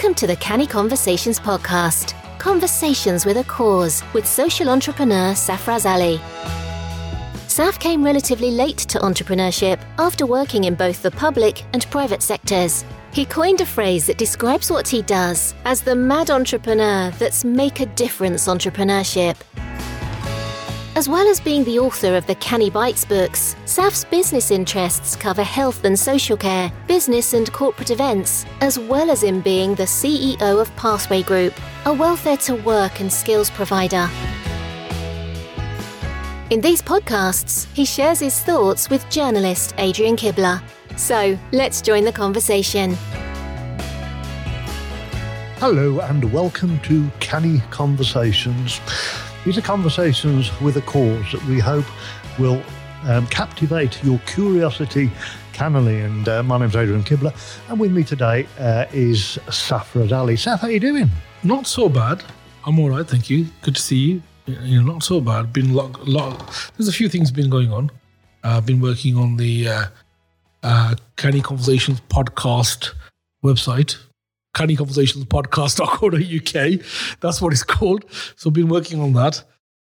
Welcome to the Canny Conversations podcast. Conversations with a cause with social entrepreneur Safraz Ali. Saf came relatively late to entrepreneurship after working in both the public and private sectors. He coined a phrase that describes what he does as the mad entrepreneur that's make a difference entrepreneurship. As well as being the author of the Canny Bites books, Saf's business interests cover health and social care, business and corporate events, as well as in being the CEO of Pathway Group, a welfare to work and skills provider. In these podcasts, he shares his thoughts with journalist Adrian Kibler. So let's join the conversation. Hello and welcome to Canny Conversations. These are conversations with a cause that we hope will um, captivate your curiosity cannily. And uh, my name's Adrian Kibler, and with me today uh, is Safraz Ali. Saf, how are you doing? Not so bad. I'm all right, thank you. Good to see you. You know, not so bad. Been lot, lot. There's a few things been going on. Uh, I've been working on the uh, uh, Canny Conversations podcast website, Canny Conversations podcast.co.uk. That's what it's called. So I've been working on that.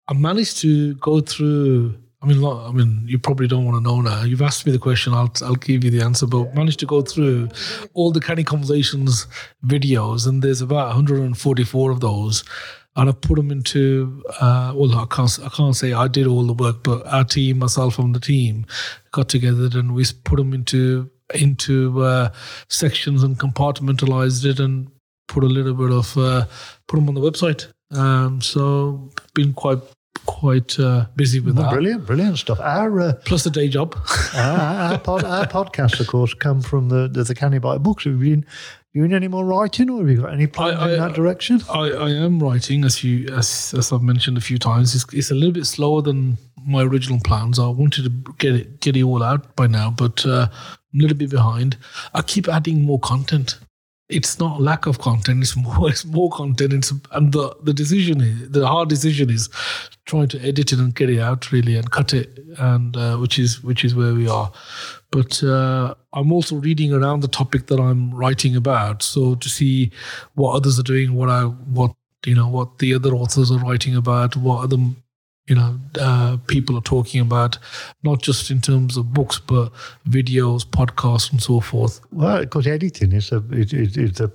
I managed to go through. I mean, I mean, you probably don't want to know now. You've asked me the question. I'll I'll give you the answer. But managed to go through all the Canny Conversations videos, and there's about 144 of those. And I put them into. Uh, well, I can't I can't say I did all the work, but our team, myself and the team, got together and we put them into into uh, sections and compartmentalized it and put a little bit of uh, put them on the website. Um, so been quite quite uh, busy with that. Brilliant, brilliant stuff. Our uh, Plus the day job. our, our, pod, our podcasts, of course, come from the the, the Canny Bite books. Have you been doing any more writing, or have you got any plans I- in that direction? I, I am writing, as you as, as I've mentioned a few times. It's, it's a little bit slower than my original plans. I wanted to get it get it all out by now, but uh, little bit behind. I keep adding more content. It's not lack of content; it's more it's more content. It's, and the the decision is the hard decision is trying to edit it and get it out really and cut it, and uh, which is which is where we are. But uh, I'm also reading around the topic that I'm writing about, so to see what others are doing, what I what you know what the other authors are writing about, what other you know uh, people are talking about, not just in terms of books, but videos, podcasts, and so forth. Well, because editing is a it, it, it's a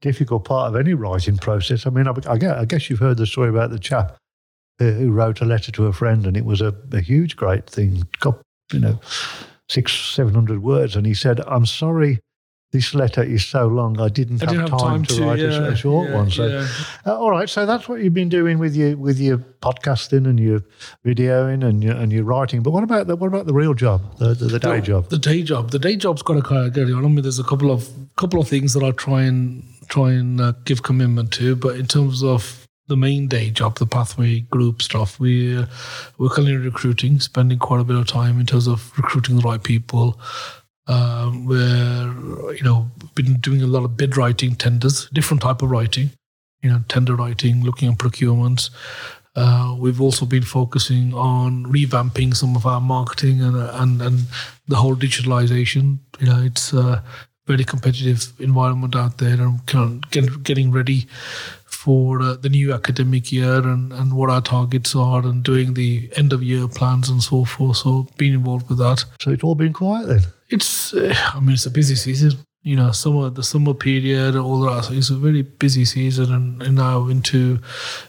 difficult part of any writing process. I mean, I, I, guess, you've heard the story about the chap who, who wrote a letter to a friend, and it was a, a huge, great thing. Got you know six, seven hundred words, and he said, "I'm sorry." This letter is so long. I didn't, I have, didn't have time, time to, to, write yeah, a, short yeah, one. So, yeah. uh, all right. So that's what you've been doing with your with your podcasting and your videoing and your and your writing. But what about the what about the real job, the the, the day job? The day job. The day job's got to kind of get on. I mean, there's a couple of couple of things that I try and try and uh, give commitment to, but in terms of the main day job, the pathway group stuff, we uh, we're currently recruiting, spending quite a bit of time in terms of recruiting the right people. Um, we're you know been doing a lot of bid writing, tenders, different type of writing, you know, tender writing, looking at procurements. Uh, we've also been focusing on revamping some of our marketing and and and the whole digitalization. You know, it's a very competitive environment out there, and kind of get, getting ready for uh, the new academic year and, and what our targets are, and doing the end of year plans and so forth. So, being involved with that. So it's all been quiet then. It's, uh, I mean, it's a busy season. You know, summer, the summer period, all that. So it's a very busy season, and, and now into,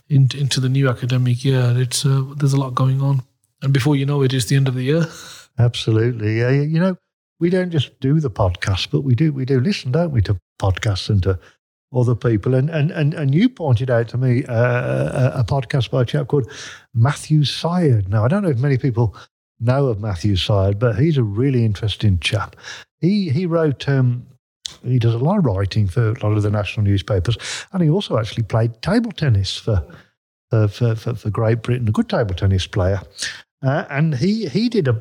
into into the new academic year, it's uh, there's a lot going on, and before you know it, it's the end of the year. Absolutely. Yeah, you know, we don't just do the podcast, but we do we do listen, don't we, to podcasts and to other people. And and and, and you pointed out to me uh, a, a podcast by a chap called Matthew Syed. Now, I don't know if many people know of Matthew Syed, but he's a really interesting chap. He he wrote. Um, he does a lot of writing for a lot of the national newspapers, and he also actually played table tennis for for for, for, for Great Britain. A good table tennis player, uh, and he he did a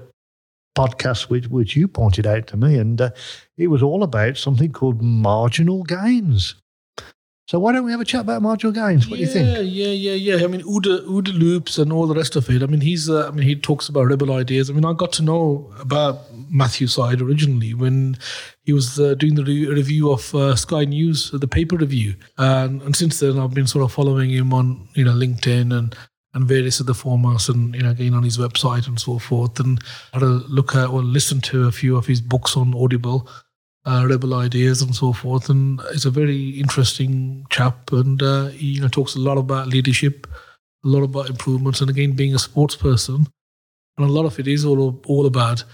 podcast which which you pointed out to me, and uh, it was all about something called marginal gains. So why don't we have a chat about marginal gains? What yeah, do you think? Yeah, yeah, yeah. Yeah. I mean, OODA, OODA loops and all the rest of it. I mean, he's. Uh, I mean, he talks about rebel ideas. I mean, I got to know about Matthew Syed originally when he was uh, doing the re- review of uh, Sky News, the paper review, and, and since then I've been sort of following him on you know LinkedIn and and various other formats, and you know again on his website and so forth, and had a look at or listen to a few of his books on Audible. Uh, rebel ideas and so forth, and he's a very interesting chap, and uh, he you know talks a lot about leadership, a lot about improvements, and again being a sports person, and a lot of it is all all about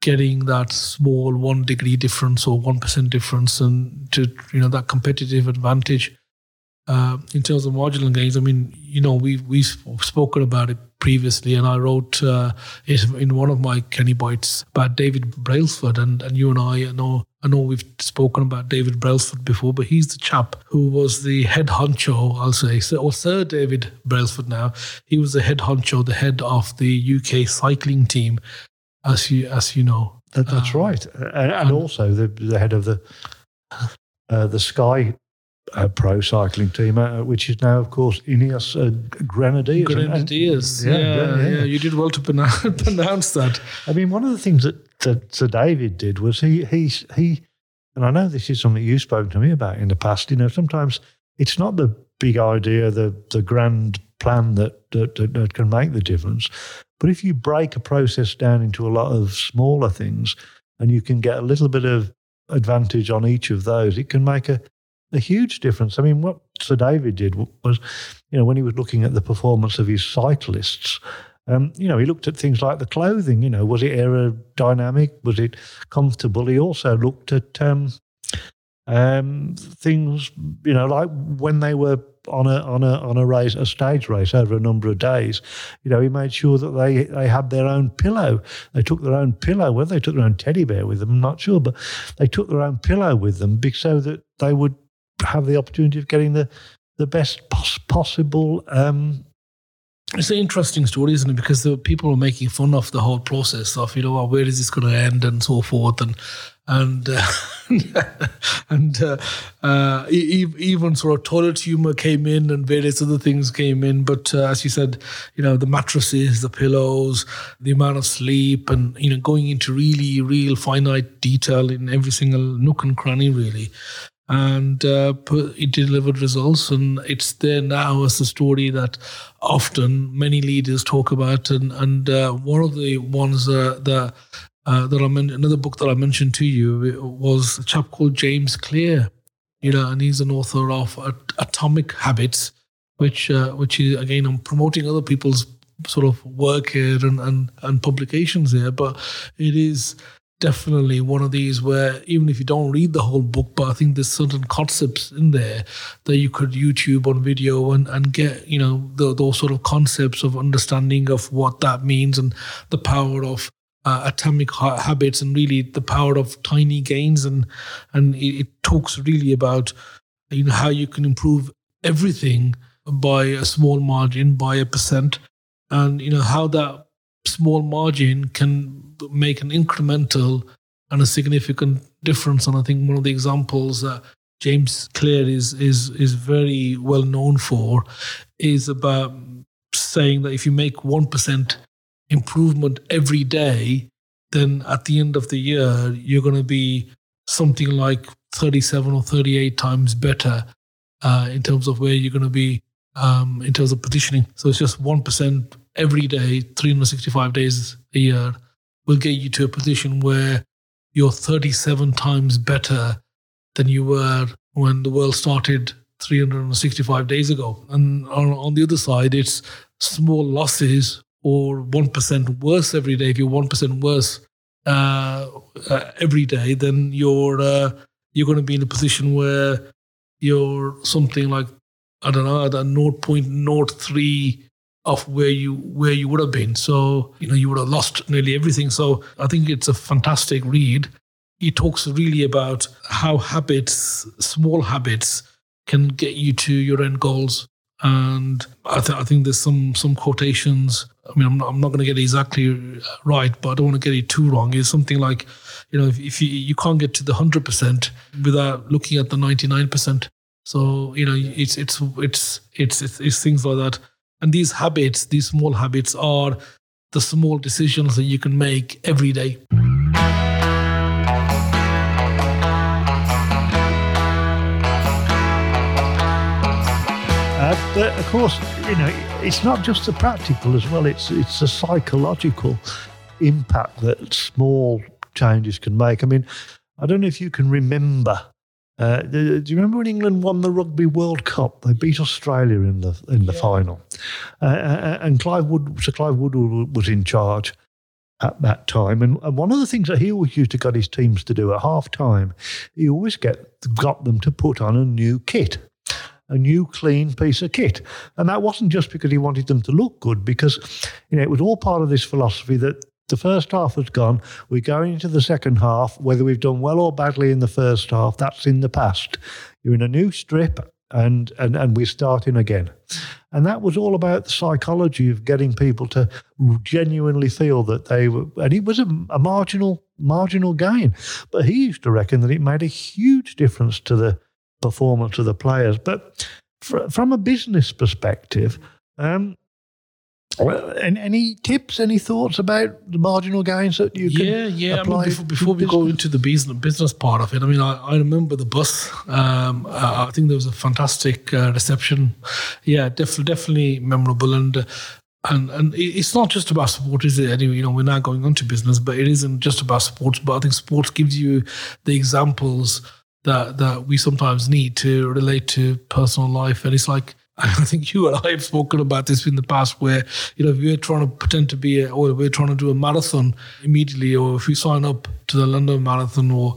getting that small one degree difference or one percent difference, and to you know that competitive advantage uh, in terms of marginal gains. I mean, you know, we've we've spoken about it previously, and I wrote uh, it in one of my Canny Bites about David Brailsford, and and you and I, I know. I know we've spoken about David Brailsford before, but he's the chap who was the head honcho, I'll say, or Sir David Brailsford now. He was the head honcho, the head of the UK cycling team as you as you know. That, that's uh, right, and, and, also the the head of the uh, the Sky uh, pro cycling team, uh, which is now, of course, Ineos uh, Grenadiers. Grenadiers, and, and, yeah, yeah, yeah, yeah, You did well to pronounce that. I mean, one of the things that, that Sir David did was he he he, and I know this is something you've spoken to me about in the past. You know, sometimes it's not the big idea, the the grand plan that that, that, that can make the difference, but if you break a process down into a lot of smaller things and you can get a little bit of advantage on each of those, it can make a, a huge difference. I mean, what Sir David did was, you know, when he was looking at the performance of his cyclists, um, you know, he looked at things like the clothing. You know, was it aerodynamic? Was it comfortable? He also looked at um, um, things, you know, like when they were on a on a on a race, a stage race over a number of days. You know, he made sure that they they had their own pillow. They took their own pillow. Whether they took their own teddy bear with them, I'm not sure, but they took their own pillow with them so that they would have the opportunity of getting the the best pos- possible um, it's an interesting story, isn't it? Because the people are making fun of the whole process of, you know, well, where is this going to end and so forth, and and uh, and uh, uh, even sort of toilet humor came in and various other things came in. But uh, as you said, you know, the mattresses, the pillows, the amount of sleep, and you know, going into really, real finite detail in every single nook and cranny, really and uh, it delivered results. And it's there now as a story that often many leaders talk about. And and uh, one of the ones uh, that uh, that I another book that I mentioned to you was a chap called James Clear, you know, and he's an author of Atomic Habits, which uh, which is again I'm promoting other people's sort of work here and, and, and publications here, but it is definitely one of these where even if you don't read the whole book, but I think there's certain concepts in there that you could YouTube on video and, and get, you know, the, those sort of concepts of understanding of what that means and the power of uh, atomic ha- habits and really the power of tiny gains. And, and it, it talks really about, you know, how you can improve everything by a small margin, by a percent, and, you know, how that small margin can make an incremental and a significant difference. And I think one of the examples that James Clear is is is very well known for is about saying that if you make one percent improvement every day, then at the end of the year you're going to be something like 37 or 38 times better uh, in terms of where you're going to be um, in terms of positioning. So it's just one percent every day, 365 days a year, will get you to a position where you're 37 times better than you were when the world started 365 days ago. And on, the other side, it's small losses or 1% worse every day. If you're 1% worse uh, uh, every day, then you're, uh, you're going to be in a position where you're something like, I don't know, a 0.03 of where you where you would have been. So you know you would have lost nearly everything. So I think it's a fantastic read. He talks really about how habits, small habits, can get you to your end goals. And I, th- I think there's some some quotations. I mean, I'm not, I'm not going to get it exactly right, but I don't want to get it too wrong. It's something like, you know, if, if you you can't get to the hundred percent without looking at the ninety nine percent. So you know, it's it's it's it's it's, it's things like that and these habits, these small habits, are the small decisions that you can make every day. Uh, but of course, you know, it's not just the practical as well. It's it's the psychological impact that small changes can make. I mean, I don't know if you can remember uh, do you remember when England won the Rugby World Cup? They beat Australia in the in the yeah. final, uh, uh, and Clive Wood, Sir Clive Wood was in charge at that time. And, and, one of the things that he always used to get his teams to do at half time, he always get got them to put on a new kit a new clean piece of kit. And that wasn't just because he wanted them to look good, because you know it was all part of this philosophy that the first half has gone. We're going into the second half. Whether we've done well or badly in the first half, that's in the past. You're in a new strip, and and and we're starting again. And that was all about the psychology of getting people to genuinely feel that they were. And it was a, a marginal marginal gain, but he used to reckon that it made a huge difference to the performance of the players. But fr- from a business perspective, um, and any tips, any thoughts about the marginal gains that you can yeah, yeah. I mean, before, before we go into the business business part of it, I mean, I, I remember the bus. Um, I, I, think there was a fantastic uh, reception. Yeah, definitely, definitely memorable, and uh, and and it's not just about sport, is it? Anyway, you know, we're now going on to business, but it isn't just about sports. But I think sports gives you the examples that that we sometimes need to relate to personal life. And it's like I think you and I have spoken about this in the past, where you know if we're trying to pretend to be, a, or we're trying to do a marathon immediately, or if we sign up to the London Marathon or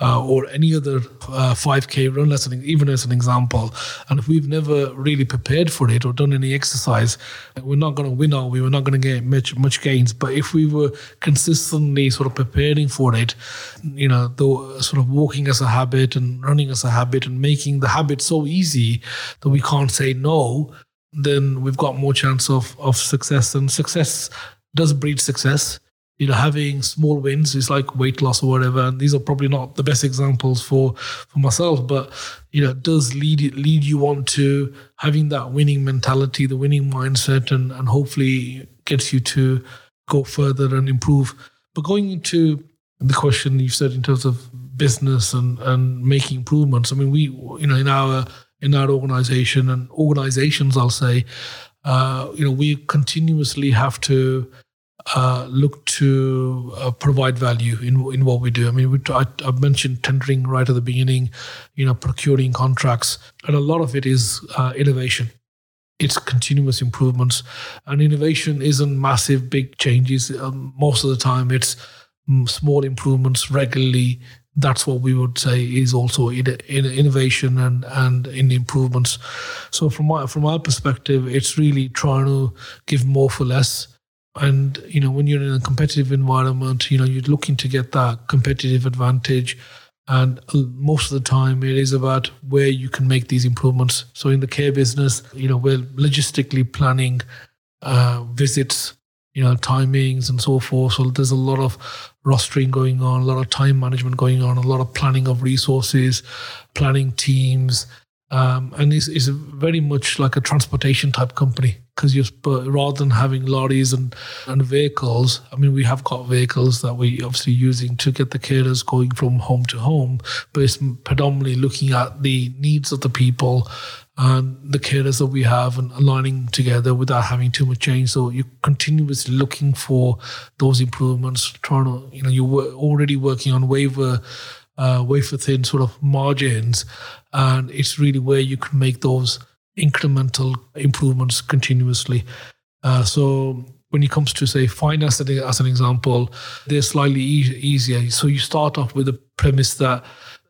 uh, or any other uh, 5k run, an, even as an example. And if we've never really prepared for it or done any exercise, we're not going to win or we were not going to get much much gains. But if we were consistently sort of preparing for it, you know, though sort of walking as a habit and running as a habit and making the habit so easy that we can't say no, then we've got more chance of of success. And success does breed success you know, having small wins is like weight loss or whatever. And these are probably not the best examples for for myself, but you know, does lead lead you on to having that winning mentality, the winning mindset, and and hopefully gets you to go further and improve. But going into the question you said in terms of business and and making improvements, I mean, we you know in our in our organization and organizations, I'll say, uh, you know, we continuously have to uh, look to uh, provide value in in what we do. I mean, we, I, I, mentioned tendering right at the beginning, you know, procuring contracts, and a lot of it is uh, innovation. It's continuous improvements, and innovation isn't massive, big changes. Um, most of the time, it's mm, small improvements regularly. That's what we would say is also in, in innovation and and in improvements. So from my from our perspective, it's really trying to give more for less and you know when you're in a competitive environment you know you're looking to get that competitive advantage. And most of the time it is about where you can make these improvements. So in the care business you know we're logistically planning uh, visits you know timings and so forth. So there's a lot of rostering going on a lot of time management going on a lot of planning of resources planning teams. Um, and it's, it's very much like a transportation type company because you're rather than having lorries and, and vehicles, I mean, we have got vehicles that we're obviously using to get the carers going from home to home, but it's predominantly looking at the needs of the people and the carers that we have and aligning together without having too much change. So you're continuously looking for those improvements, trying to, you know, you're already working on waiver, uh, wafer thin sort of margins, and it's really where you can make those incremental improvements continuously. Uh, so when it comes to say finance as an example, they're slightly e- easier. So you start off with the premise that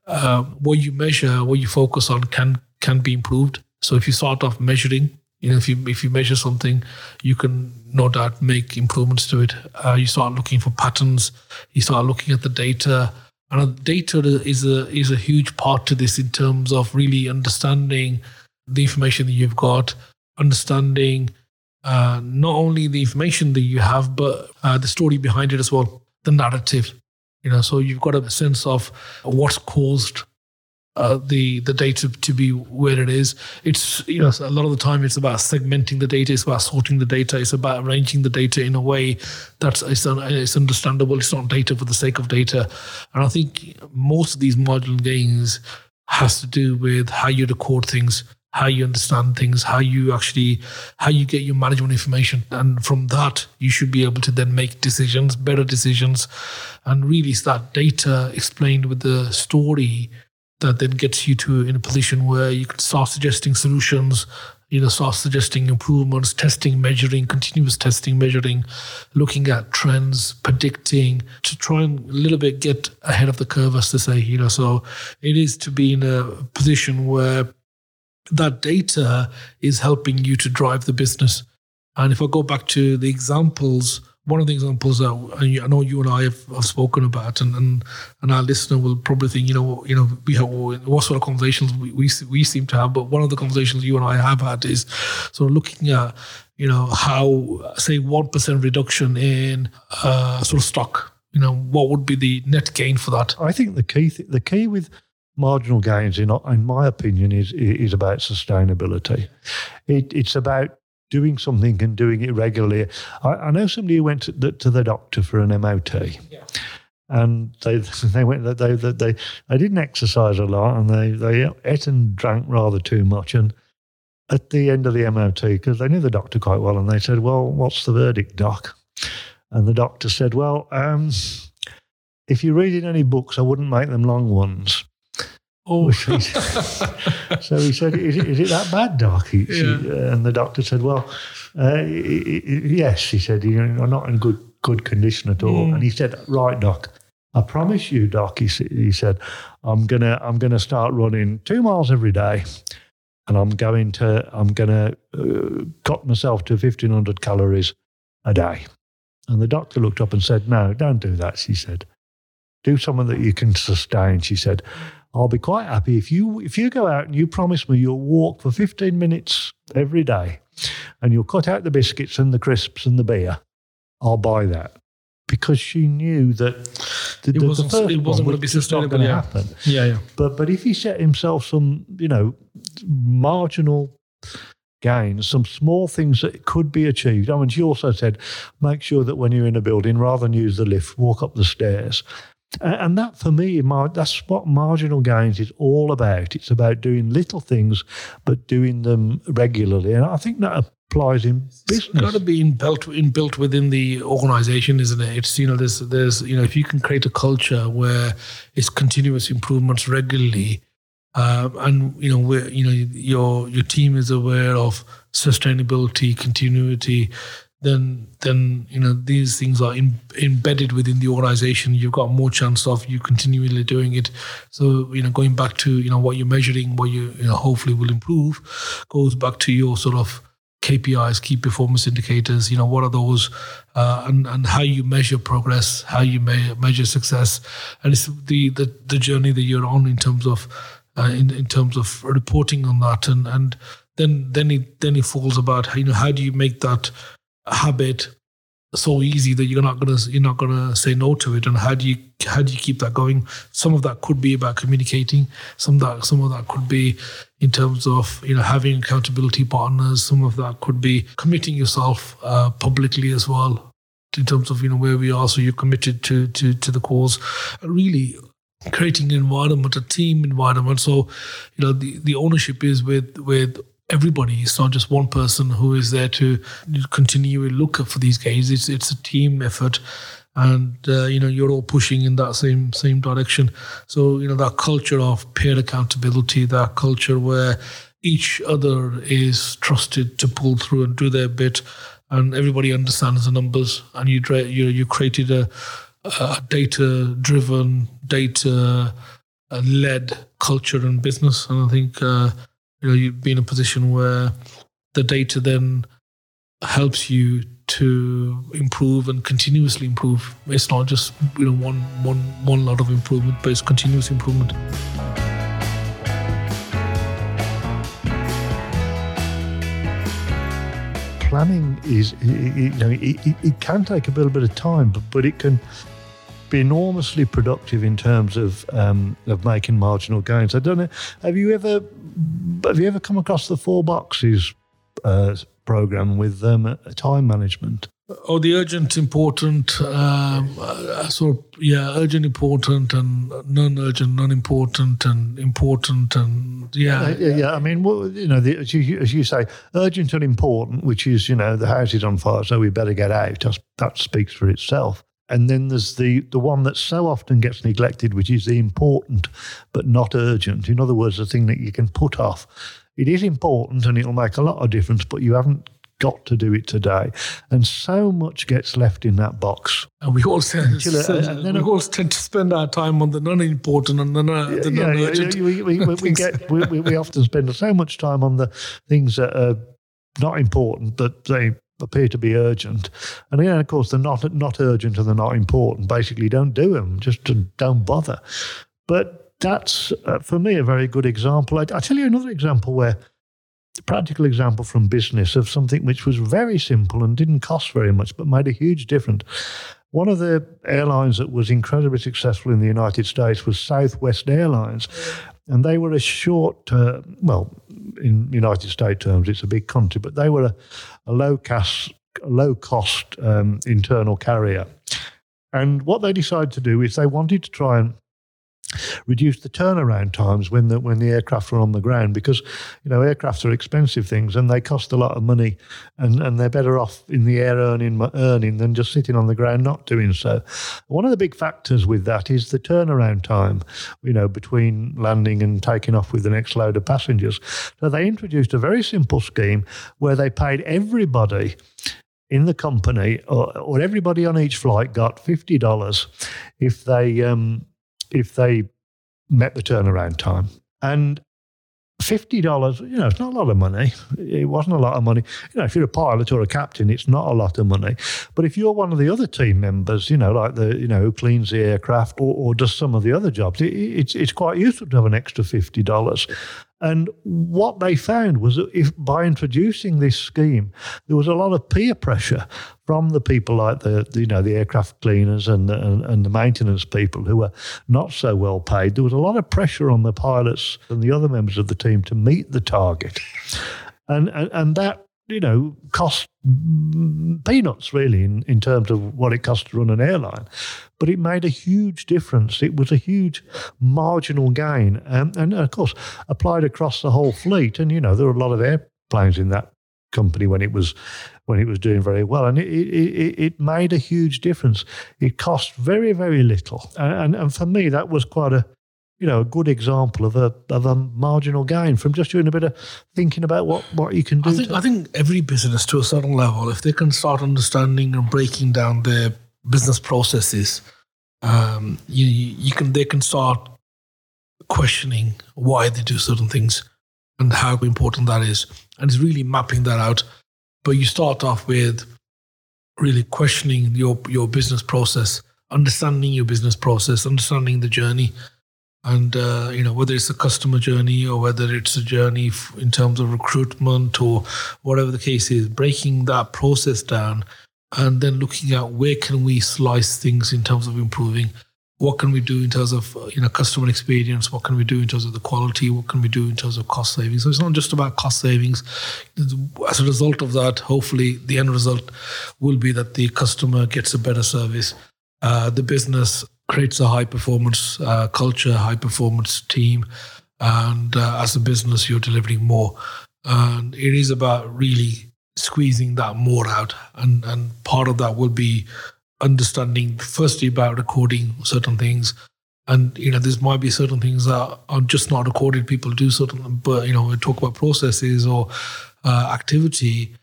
uh, what you measure, what you focus on, can can be improved. So if you start off measuring, you know, if you if you measure something, you can no doubt make improvements to it. Uh, you start looking for patterns. You start looking at the data. And data is a is a huge part to this in terms of really understanding the information that you've got, understanding uh, not only the information that you have, but uh, the story behind it as well, the narrative. You know, so you've got a sense of what's caused uh, the the data to be where it is. It's you know a lot of the time it's about segmenting the data, it's about sorting the data, it's about arranging the data in a way that's it's, it's understandable. It's not data for the sake of data, and I think most of these marginal gains has to do with how you record things, how you understand things, how you actually, how you get your management information. And from that, you should be able to then make decisions, better decisions. And really, it's that data explained with the story that then gets you to in a position where you can start suggesting solutions you know, start suggesting improvements, testing, measuring, continuous testing, measuring, looking at trends, predicting to try and a little bit get ahead of the curve, as to say, you know. So it is to be in a position where that data is helping you to drive the business. And if I go back to the examples one of the examples that I know you and I have, have spoken about, and, and, and our listener will probably think, you know, you know, we have what sort of conversations we, we, we seem to have. But one of the conversations you and I have had is sort of looking at, you know, how say one percent reduction in uh, sort of stock. You know, what would be the net gain for that? I think the key th- the key with marginal gains, in in my opinion, is is about sustainability. It, it's about doing something and doing it regularly. I, I know somebody who went to the, to the, doctor for an MOT. Yeah. And they they went they, they they they didn't exercise a lot and they they ate and drank rather too much and at the end of the MOT because they knew the doctor quite well and they said well what's the verdict doc and the doctor said well um, if you're reading any books I wouldn't make them long ones Oh, so he said, is it, is it that bad, doc? He, yeah. and the doctor said, well, uh, yes. He said, you're not in good good condition at all. Mm. And he said, right, doc, I promise you, doc. He, he said, I'm gonna I'm gonna start running two miles every day, and I'm going to I'm gonna uh, cut myself to 1500 calories a day. And the doctor looked up and said, no, don't do that. She said, do something that you can sustain. She said, I'll be quite happy if you if you go out and you promise me you'll walk for 15 minutes every day and you'll cut out the biscuits and the crisps and the beer. I'll buy that because she knew that the, it wasn't, the it wasn't going to be sustainable. Yeah. happen. Yeah, yeah. But but if he set himself some you know marginal gains, some small things that could be achieved. I mean, she also said, make sure that when you're in a building, rather than use the lift, walk up the stairs. And that for me, that's what marginal gains is all about. It's about doing little things, but doing them regularly. And I think that applies in business. It's got to be inbuilt, inbuilt within the organization, isn't it? It's, you know, there's, there's, you know, if you can create a culture where it's continuous improvements regularly, uh, and you know, where you know your your team is aware of sustainability, continuity, then then you know these things are in, embedded within the organization. You've got more chance of you continually doing it. So you know going back to you know what you're measuring what you, you know hopefully will improve goes back to your sort of KPIs, key performance indicators. You know what are those, uh, and and how you measure progress, how you me- measure success, and it's the, the the journey that you're on in terms of uh, in in terms of reporting on that, and and then then it then it falls about you know how do you make that habit so easy that you're not gonna you're not gonna say no to it? And how do you how do you keep that going? Some of that could be about communicating. Some that some of that could be in terms of you know having accountability partners. Some of that could be committing yourself uh, publicly as well in terms of you know where we are. So you're committed to to to the cause. Really creating an environment a team environment. So you know the the ownership is with with everybody. It's not just one person who is there to continually look for these guys. It's it's a team effort, and uh, you know you're all pushing in that same same direction. So you know that culture of peer accountability, that culture where each other is trusted to pull through and do their bit, and everybody understands the numbers. And you you you created a, a data driven, data led culture and business, and I think. Uh, you know you'd be in a position where the data then helps you to improve and continuously improve. It's not just you know one one one lot of improvement, but it's continuous improvement. Planning is you know it, it, can take a little bit of time, but but it can enormously productive in terms of um, of making marginal gains. I don't know. Have you ever have you ever come across the four boxes uh, program with um, time management? Oh, the urgent, important, um, uh, sort of, yeah, urgent, important, and non-urgent, non-important, and important, and yeah, yeah, yeah. yeah. I mean, well, you know, the, as, you, as you say, urgent and important, which is, you know, the house is on fire, so we better get out. That speaks for itself. And then there's the the one that so often gets neglected, which is the important but not urgent. In other words, the thing that you can put off. It is important and it'll make a lot of difference, but you haven't got to do it today. And so much gets left in that box. And we all, tend, we all tend to spend our time on the non important and the, the yeah, non urgent. Yeah, we, we, we, get, we, we often spend so much time on the things that are not important, but they appear to be urgent. And again, of course, they're not, not urgent and they're not important. Basically, don't do them, just don't bother. But that's, uh, for me, a very good example. I, I tell you another example where practical example from business of something which was very simple and didn't cost very much, but made a huge difference. One of the airlines that was incredibly successful in the United States was Southwest Airlines. And they were a short, uh, well, in United States terms, it's a big country, but they were a, a low cost, low cost um, internal carrier. And what they decided to do is they wanted to try and reduce the turnaround times when the when the aircraft are on the ground because you know aircrafts are expensive things and they cost a lot of money and, and they're better off in the air earning earning than just sitting on the ground not doing so. One of the big factors with that is the turnaround time, you know, between landing and taking off with the next load of passengers. So they introduced a very simple scheme where they paid everybody in the company or, or everybody on each flight got fifty dollars if they um, if they met the turnaround time. And fifty dollars, you know, it's not a lot of money. It wasn't a lot of money. You know, if you're a pilot or a captain, it's not a lot of money. But if you're one of the other team members, you know, like the you know who cleans the aircraft or, or does some of the other jobs, it, it's it's quite useful to have an extra fifty dollars. And what they found was that if by introducing this scheme, there was a lot of peer pressure from the people like the, you know the aircraft cleaners and the, and, and the maintenance people who were not so well paid. There was a lot of pressure on the pilots and the other members of the team to meet the target, and and, and that you know, cost peanuts really in, in terms of what it costs to run an airline. But it made a huge difference. It was a huge marginal gain. Um, and of course, applied across the whole fleet. And, you know, there were a lot of airplanes in that company when it was when it was doing very well, and it, it, it made a huge difference. It cost very very little, and, and for me that was quite a you know, a good example of a of a marginal gain from just doing a bit of thinking about what, what you can do. I think, I think every business to a certain level, if they can start understanding and breaking down their business processes, um, you you can they can start questioning why they do certain things and how important that is, and it's really mapping that out. But you start off with really questioning your your business process, understanding your business process, understanding the journey and uh, you know whether it's a customer journey or whether it's a journey in terms of recruitment or whatever the case is breaking that process down and then looking at where can we slice things in terms of improving? What can we do in terms of you know customer experience? What can we do in terms of the quality? What can we do in terms of cost savings? So it's not just about cost savings. As a result of that hopefully the end result will be that the customer gets a better service. Uh, the business creates a high performance uh, culture, high performance team, and uh, as a business, you're delivering more. And it is about really squeezing that more out, and and part of that will be understanding firstly about recording certain things. And you know, there might be certain things that are just not recorded. People do certain, but you know, we talk about processes or uh, activity.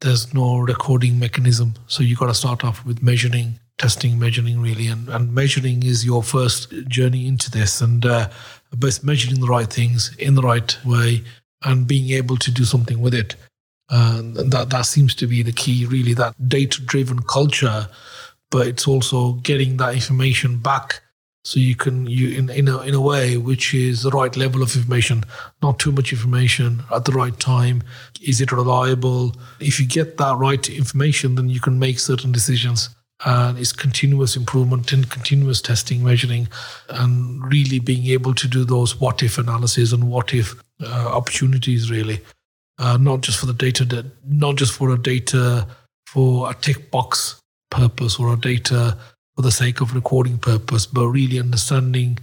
There's no recording mechanism, so you've got to start off with measuring testing, measuring really, and, and measuring is your first journey into this, and uh, both measuring the right things in the right way and being able to do something with it. And that that seems to be the key, really, that data-driven culture. But it's also getting that information back so you can you in in a in a way which is the right level of information, not too much information at the right time. Is it reliable? If you get that right information, then you can make certain decisions and it's continuous improvement and continuous testing, measuring, and really being able to do those what if analysis and what if uh, opportunities really, uh, not just for the data, that, not just for a data for a tick box purpose or a data for the sake of recording purpose, but really understanding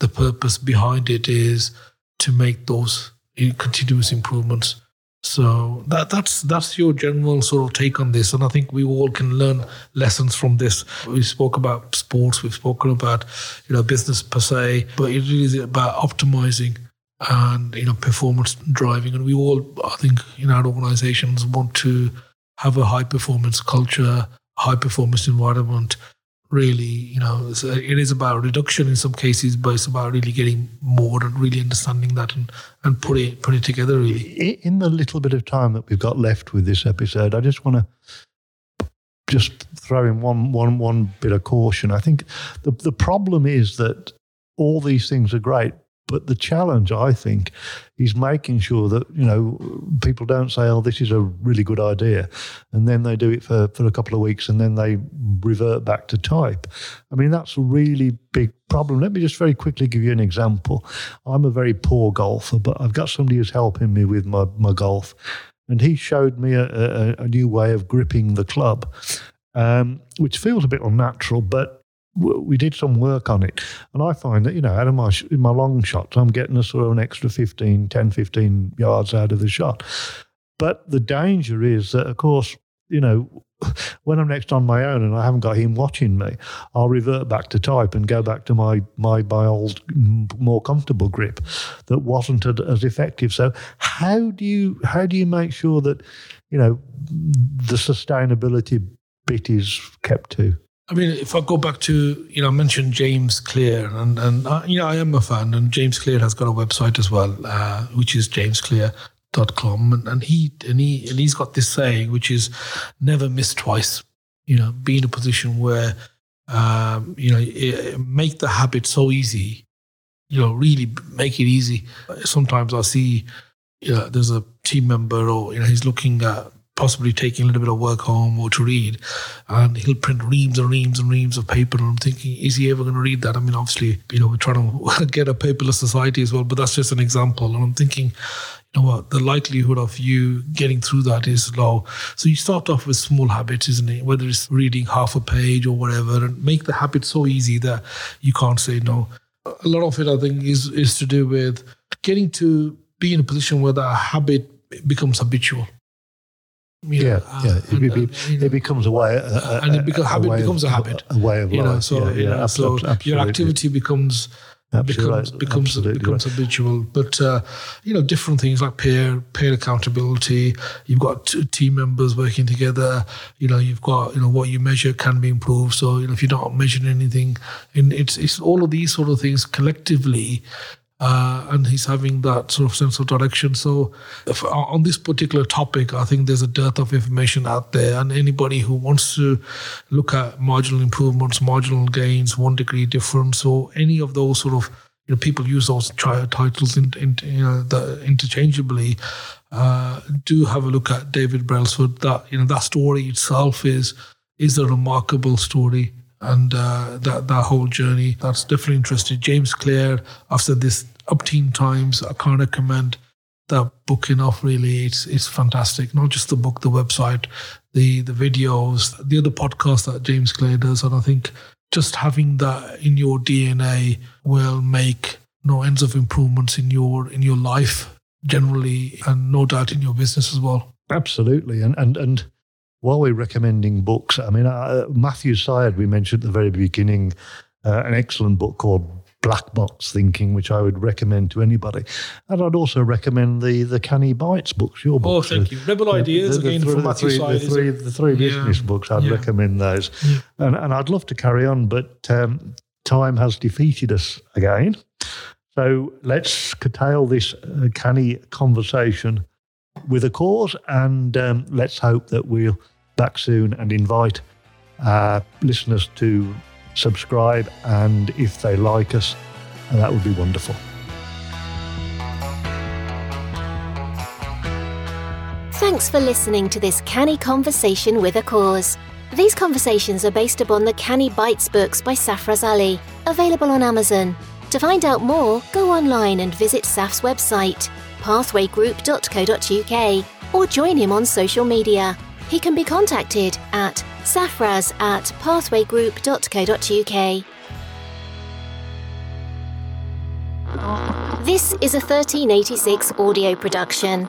the purpose behind it is to make those continuous improvements. So that that's that's your general sort of take on this, and I think we all can learn lessons from this. We spoke about sports, we've spoken about you know business per se, but it really is about optimizing and you know performance driving, and we all I think in our organizations want to have a high performance culture, high performance environment, really, you know, it is about reduction in some cases, but it's about really getting more and really understanding that and, and put it it together really. In the little bit of time that we've got left with this episode, I just want to just throw in one one one bit of caution. I think the the problem is that all these things are great, but the challenge, I think, is making sure that, you know, people don't say, oh, this is a really good idea. And then they do it for, for a couple of weeks and then they revert back to type. I mean, that's a really big problem. Let me just very quickly give you an example. I'm a very poor golfer, but I've got somebody who's helping me with my, my golf. And he showed me a, a, a new way of gripping the club, um, which feels a bit unnatural, but we did some work on it. And I find that, you know, out of my, in my long shots, I'm getting a sort of an extra 15, 10, 15 yards out of the shot. But the danger is that, of course, you know, when I'm next on my own and I haven't got him watching me, I'll revert back to type and go back to my my my old more comfortable grip that wasn't as effective. So how do you how do you make sure that you know the sustainability bit is kept to? I mean, if I go back to, you know, I mentioned James Clear, and, and uh, you know, I am a fan, and James Clear has got a website as well, uh, which is jamesclear.com. And, and, he, and, he, and he's got this saying, which is never miss twice. You know, be in a position where, um, you know, make the habit so easy, you know, really make it easy. Sometimes I see, you know, there's a team member or, you know, he's looking at possibly taking a little bit of work home or to read, and he'll print reams and reams and reams of paper. And I'm thinking, is he ever going to read that? I mean, obviously, you know, we're trying to get a paperless society as well, but that's just an example. And I'm thinking, you know what, the likelihood of you getting through that is low. So you start off with small habits, isn't it? Whether it's reading half a page or whatever, and make the habit so easy that you can't say no. A lot of it, I think, is is to do with getting to be in a position where that habit becomes habitual yeah, uh, yeah. It, and, be, it, becomes a way, a, and it becomes, habit becomes of, a habit, a way of you life. Know, so, yeah, yeah, so your activity becomes becomes becomes Absolutely becomes right. habitual. But uh, you know, different things like peer peer accountability. You've got team members working together. You know, you've got you know what you measure can be improved. So you know, if you're not measuring anything, and it's it's all of these sort of things collectively uh, and he's having that sort of sense of direction. So, if, uh, on this particular topic, I think there's a dearth of information out there, and anybody who wants to look at marginal improvements, marginal gains, one degree difference, or any of those sort of you know, people use those titles in, in, you know, the, interchangeably. Uh, do have a look at David Brailsford. That you know that story itself is is a remarkable story and uh, that that whole journey. That's definitely interesting. James Clear, I've said this up teen times. I can't recommend that book enough. Really, it's it's fantastic. Not just the book, the website, the the videos, the other podcast that James Clear does, and I think just having that in your DNA will make no ends of improvements in your in your life generally, and no doubt in your business as well. Absolutely, and and and while we're recommending books, I mean, uh, Matthew Syed, we mentioned at the very beginning, uh, an excellent book called Black Box Thinking, which I would recommend to anybody. And I'd also recommend the the Canny Bites books, your books. Oh, thank you. Rebel Ideas, the, the, again, the, from Matthew three, Syed. The three, the three yeah. business books, I'd yeah. recommend those. Yeah. And, and I'd love to carry on, but um, time has defeated us again. So let's curtail this uh, canny conversation with a cause, and um, let's hope that we'll back soon and invite uh, listeners to subscribe. And if they like us, that would be wonderful. Thanks for listening to this canny conversation with a cause. These conversations are based upon the Canny Bites books by Safraz Ali, available on Amazon. To find out more, go online and visit Saf's website, pathwaygroup.co.uk, or join him on social media he can be contacted at safraz at pathwaygroup.co.uk. This is a 1386 audio production.